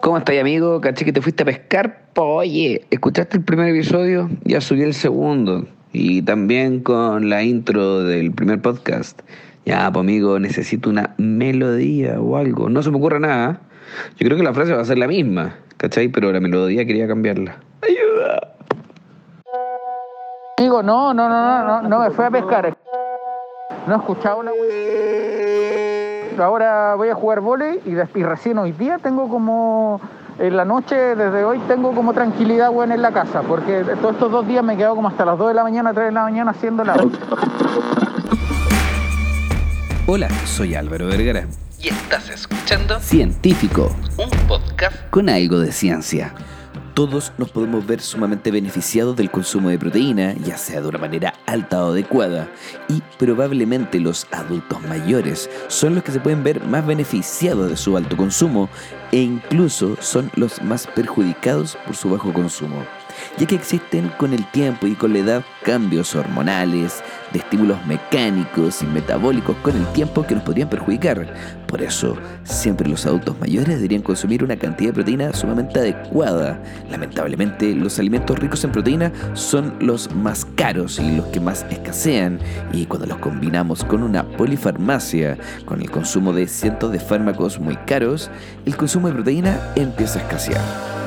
¿Cómo estás, amigo? Caché que te fuiste a pescar. Oye, ¿escuchaste el primer episodio? Ya subí el segundo. Y también con la intro del primer podcast. Ya, pues amigo, necesito una melodía o algo. No se me ocurre nada. Yo creo que la frase va a ser la misma, ¿cachai? Pero la melodía quería cambiarla. ¡Ayuda! Amigo, no, no, no, no, no, no me fui a pescar. No he escuchado Ahora voy a jugar volei y, y recién hoy día tengo como en la noche, desde hoy, tengo como tranquilidad, buena en la casa, porque todos estos dos días me he quedado como hasta las 2 de la mañana, 3 de la mañana haciendo la... Hola, soy Álvaro Vergara. Y estás escuchando Científico, un podcast con algo de ciencia. Todos nos podemos ver sumamente beneficiados del consumo de proteína, ya sea de una manera alta o adecuada, y probablemente los adultos mayores son los que se pueden ver más beneficiados de su alto consumo e incluso son los más perjudicados por su bajo consumo ya que existen con el tiempo y con la edad cambios hormonales, de estímulos mecánicos y metabólicos con el tiempo que nos podrían perjudicar. Por eso, siempre los adultos mayores deberían consumir una cantidad de proteína sumamente adecuada. Lamentablemente, los alimentos ricos en proteína son los más caros y los que más escasean, y cuando los combinamos con una polifarmacia, con el consumo de cientos de fármacos muy caros, el consumo de proteína empieza a escasear.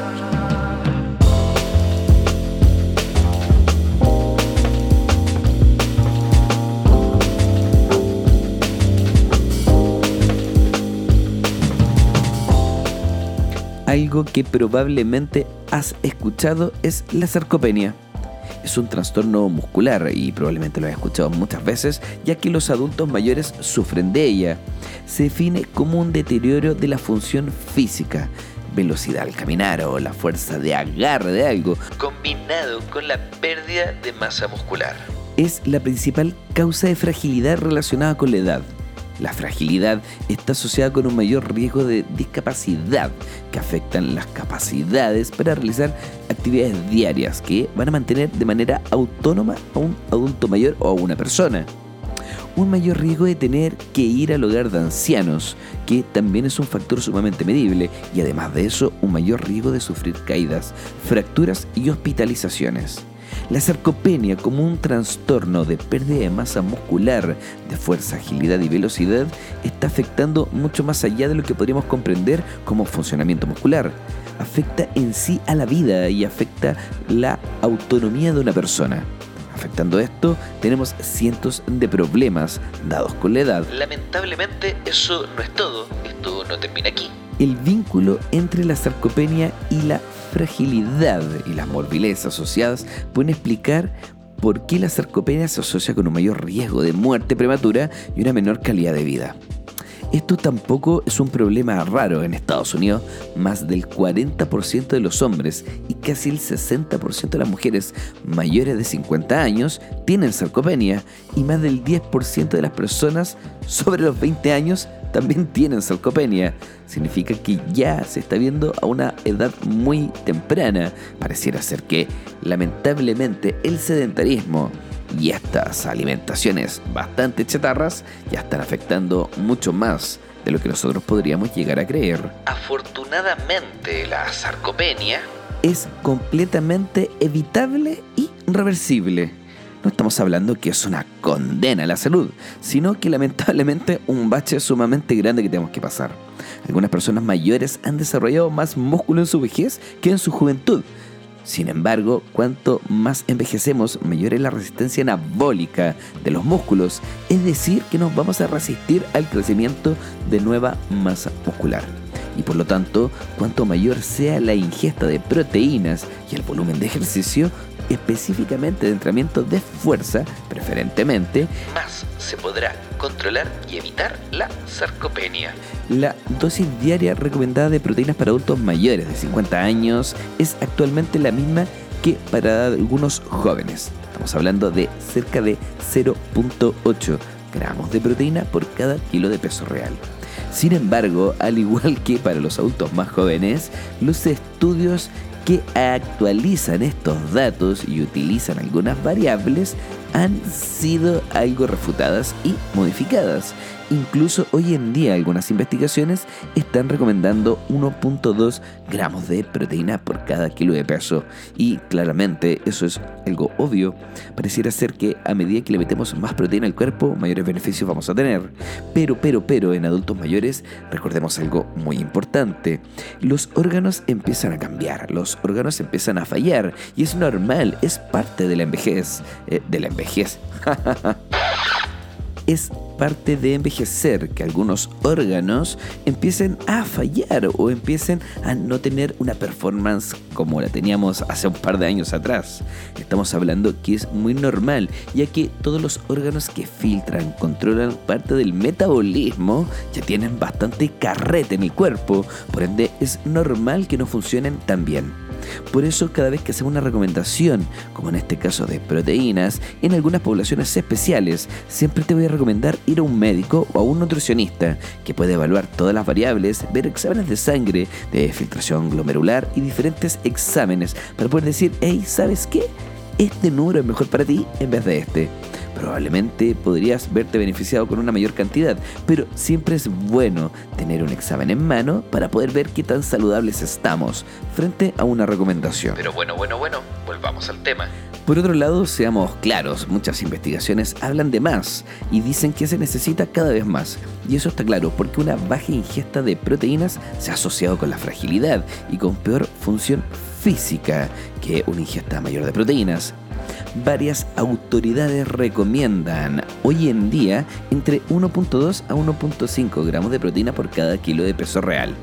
Algo que probablemente has escuchado es la sarcopenia. Es un trastorno muscular y probablemente lo has escuchado muchas veces, ya que los adultos mayores sufren de ella. Se define como un deterioro de la función física, velocidad al caminar o la fuerza de agarre de algo, combinado con la pérdida de masa muscular. Es la principal causa de fragilidad relacionada con la edad. La fragilidad está asociada con un mayor riesgo de discapacidad que afectan las capacidades para realizar actividades diarias que van a mantener de manera autónoma a un adulto mayor o a una persona. Un mayor riesgo de tener que ir al hogar de ancianos, que también es un factor sumamente medible, y además de eso, un mayor riesgo de sufrir caídas, fracturas y hospitalizaciones. La sarcopenia como un trastorno de pérdida de masa muscular, de fuerza, agilidad y velocidad está afectando mucho más allá de lo que podríamos comprender como funcionamiento muscular. Afecta en sí a la vida y afecta la autonomía de una persona. Afectando esto, tenemos cientos de problemas dados con la edad. Lamentablemente, eso no es todo. Esto no termina aquí. El vínculo entre la sarcopenia y la fragilidad y las morbilidades asociadas pueden explicar por qué la sarcopenia se asocia con un mayor riesgo de muerte prematura y una menor calidad de vida. Esto tampoco es un problema raro en Estados Unidos. Más del 40% de los hombres y casi el 60% de las mujeres mayores de 50 años tienen sarcopenia y más del 10% de las personas sobre los 20 años también tienen sarcopenia. Significa que ya se está viendo a una edad muy temprana. Pareciera ser que, lamentablemente, el sedentarismo y estas alimentaciones bastante chatarras ya están afectando mucho más de lo que nosotros podríamos llegar a creer. Afortunadamente, la sarcopenia es completamente evitable y reversible no estamos hablando que es una condena a la salud, sino que lamentablemente un bache sumamente grande que tenemos que pasar. Algunas personas mayores han desarrollado más músculo en su vejez que en su juventud. Sin embargo, cuanto más envejecemos, mayor es la resistencia anabólica de los músculos, es decir, que nos vamos a resistir al crecimiento de nueva masa muscular. Y por lo tanto, cuanto mayor sea la ingesta de proteínas y el volumen de ejercicio, específicamente de entrenamiento de fuerza, preferentemente, más se podrá controlar y evitar la sarcopenia. La dosis diaria recomendada de proteínas para adultos mayores de 50 años es actualmente la misma que para algunos jóvenes. Estamos hablando de cerca de 0.8 gramos de proteína por cada kilo de peso real. Sin embargo, al igual que para los adultos más jóvenes, los estudios que actualizan estos datos y utilizan algunas variables han sido algo refutadas y modificadas. Incluso hoy en día algunas investigaciones están recomendando 1.2 gramos de proteína por cada kilo de peso. Y claramente eso es algo obvio. Pareciera ser que a medida que le metemos más proteína al cuerpo, mayores beneficios vamos a tener. Pero, pero, pero en adultos mayores recordemos algo muy importante. Los órganos empiezan a cambiar, los órganos empiezan a fallar. Y es normal, es parte de la envejez. Eh, de la envejez. es parte de envejecer, que algunos órganos empiecen a fallar o empiecen a no tener una performance como la teníamos hace un par de años atrás. Estamos hablando que es muy normal, ya que todos los órganos que filtran, controlan parte del metabolismo, ya tienen bastante carrete en el cuerpo, por ende es normal que no funcionen tan bien. Por eso cada vez que hacemos una recomendación, como en este caso de proteínas, en algunas poblaciones especiales, siempre te voy a recomendar a un médico o a un nutricionista que puede evaluar todas las variables, ver exámenes de sangre, de filtración glomerular y diferentes exámenes para poder decir, hey, ¿sabes qué? Este número es mejor para ti en vez de este probablemente podrías verte beneficiado con una mayor cantidad, pero siempre es bueno tener un examen en mano para poder ver qué tan saludables estamos frente a una recomendación. Pero bueno, bueno, bueno, volvamos al tema. Por otro lado, seamos claros, muchas investigaciones hablan de más y dicen que se necesita cada vez más. Y eso está claro porque una baja ingesta de proteínas se ha asociado con la fragilidad y con peor función física que una ingesta mayor de proteínas varias autoridades recomiendan hoy en día entre 1.2 a 1.5 gramos de proteína por cada kilo de peso real.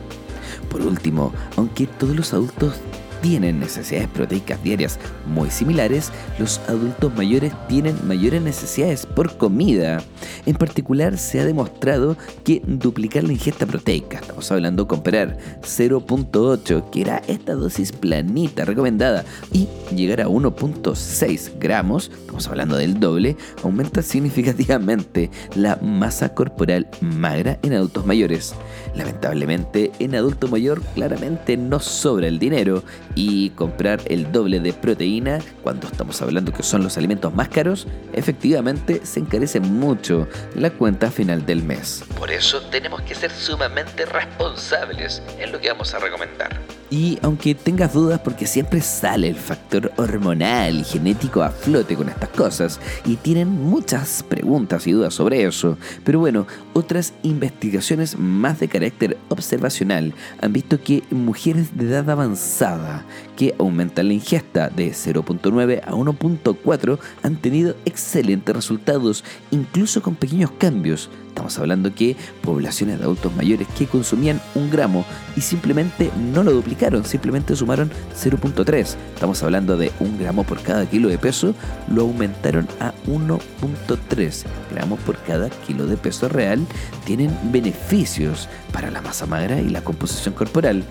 Por último, aunque todos los adultos tienen necesidades proteicas diarias muy similares, los adultos mayores tienen mayores necesidades por comida. En particular, se ha demostrado que duplicar la ingesta proteica, estamos hablando de comparar 0.8, que era esta dosis planita recomendada, y llegar a 1.6 gramos, estamos hablando del doble, aumenta significativamente la masa corporal magra en adultos mayores. Lamentablemente, en adulto mayor claramente no sobra el dinero y comprar el doble de proteína cuando estamos hablando que son los alimentos más caros, efectivamente se encarece mucho la cuenta final del mes. Por eso tenemos que ser sumamente responsables en lo que vamos a recomendar. Y aunque tengas dudas porque siempre sale el factor hormonal y genético a flote con estas cosas y tienen muchas preguntas y dudas sobre eso, pero bueno, otras investigaciones más de carácter observacional han visto que mujeres de edad avanzada que aumentan la ingesta de 0.9 a 1.4 han tenido excelentes resultados, incluso con pequeños cambios Estamos hablando que poblaciones de adultos mayores que consumían un gramo y simplemente no lo duplicaron, simplemente sumaron 0.3. Estamos hablando de un gramo por cada kilo de peso, lo aumentaron a 1.3 gramos por cada kilo de peso real. Tienen beneficios para la masa magra y la composición corporal.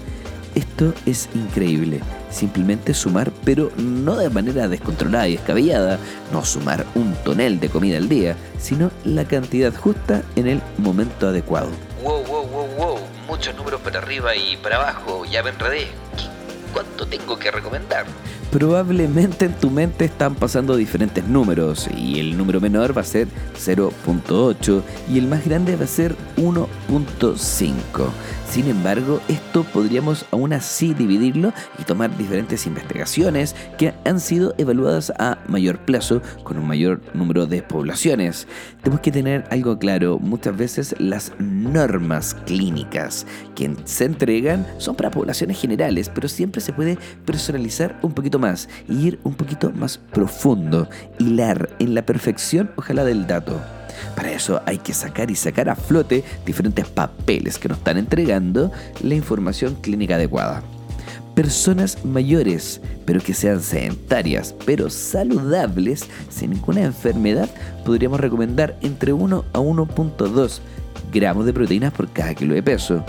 Esto es increíble. Simplemente sumar, pero no de manera descontrolada y descabellada, no sumar un tonel de comida al día, sino la cantidad justa en el momento adecuado. Wow, wow, wow, wow. Muchos números para arriba y para abajo. Ya me enredé. ¿Cuánto tengo que recomendar? Probablemente en tu mente están pasando diferentes números y el número menor va a ser 0.8 y el más grande va a ser 1.5. Sin embargo, esto podríamos aún así dividirlo y tomar diferentes investigaciones que han sido evaluadas a mayor plazo con un mayor número de poblaciones. Tenemos que tener algo claro, muchas veces las normas clínicas que se entregan son para poblaciones generales, pero siempre se puede personalizar un poquito más ir un poquito más profundo, hilar en la perfección ojalá del dato. Para eso hay que sacar y sacar a flote diferentes papeles que nos están entregando la información clínica adecuada. Personas mayores, pero que sean sedentarias, pero saludables, sin ninguna enfermedad, podríamos recomendar entre 1 a 1.2 gramos de proteínas por cada kilo de peso.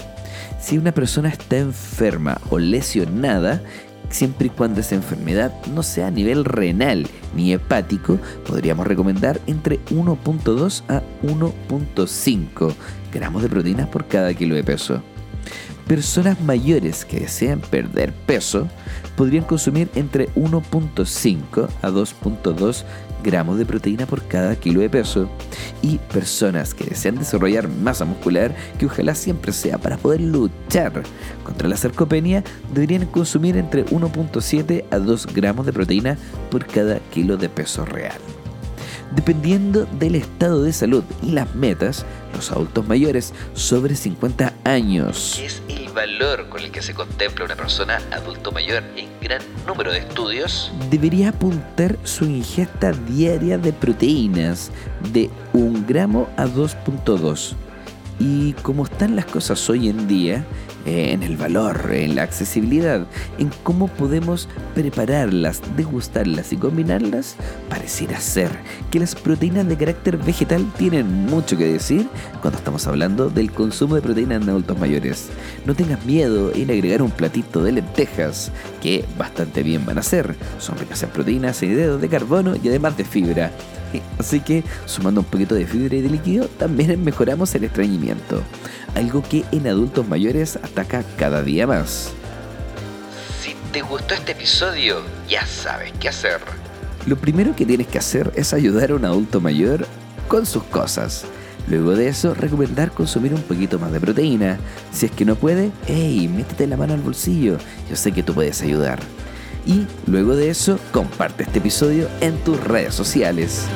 Si una persona está enferma o lesionada, siempre y cuando esa enfermedad no sea a nivel renal ni hepático, podríamos recomendar entre 1.2 a 1.5 gramos de proteínas por cada kilo de peso. Personas mayores que desean perder peso podrían consumir entre 1.5 a 2.2 gramos de proteína por cada kilo de peso. Y personas que desean desarrollar masa muscular, que ojalá siempre sea para poder luchar contra la sarcopenia, deberían consumir entre 1.7 a 2 gramos de proteína por cada kilo de peso real. Dependiendo del estado de salud y las metas, los adultos mayores sobre 50 años. ¿Qué es el valor con el que se contempla una persona adulto mayor en gran número de estudios? Debería apuntar su ingesta diaria de proteínas de 1 gramo a 2.2. Y como están las cosas hoy en día, en el valor, en la accesibilidad, en cómo podemos prepararlas, degustarlas y combinarlas, pareciera ser que las proteínas de carácter vegetal tienen mucho que decir cuando estamos hablando del consumo de proteínas en adultos mayores. No tengas miedo en agregar un platito de lentejas, que bastante bien van a ser. Son ricas en proteínas, en hidratos de carbono y además de fibra. Así que, sumando un poquito de fibra y de líquido, también mejoramos el estreñimiento algo que en adultos mayores ataca cada día más. Si te gustó este episodio, ya sabes qué hacer. Lo primero que tienes que hacer es ayudar a un adulto mayor con sus cosas. Luego de eso, recomendar consumir un poquito más de proteína. Si es que no puede, hey, métete la mano al bolsillo. Yo sé que tú puedes ayudar. Y luego de eso, comparte este episodio en tus redes sociales.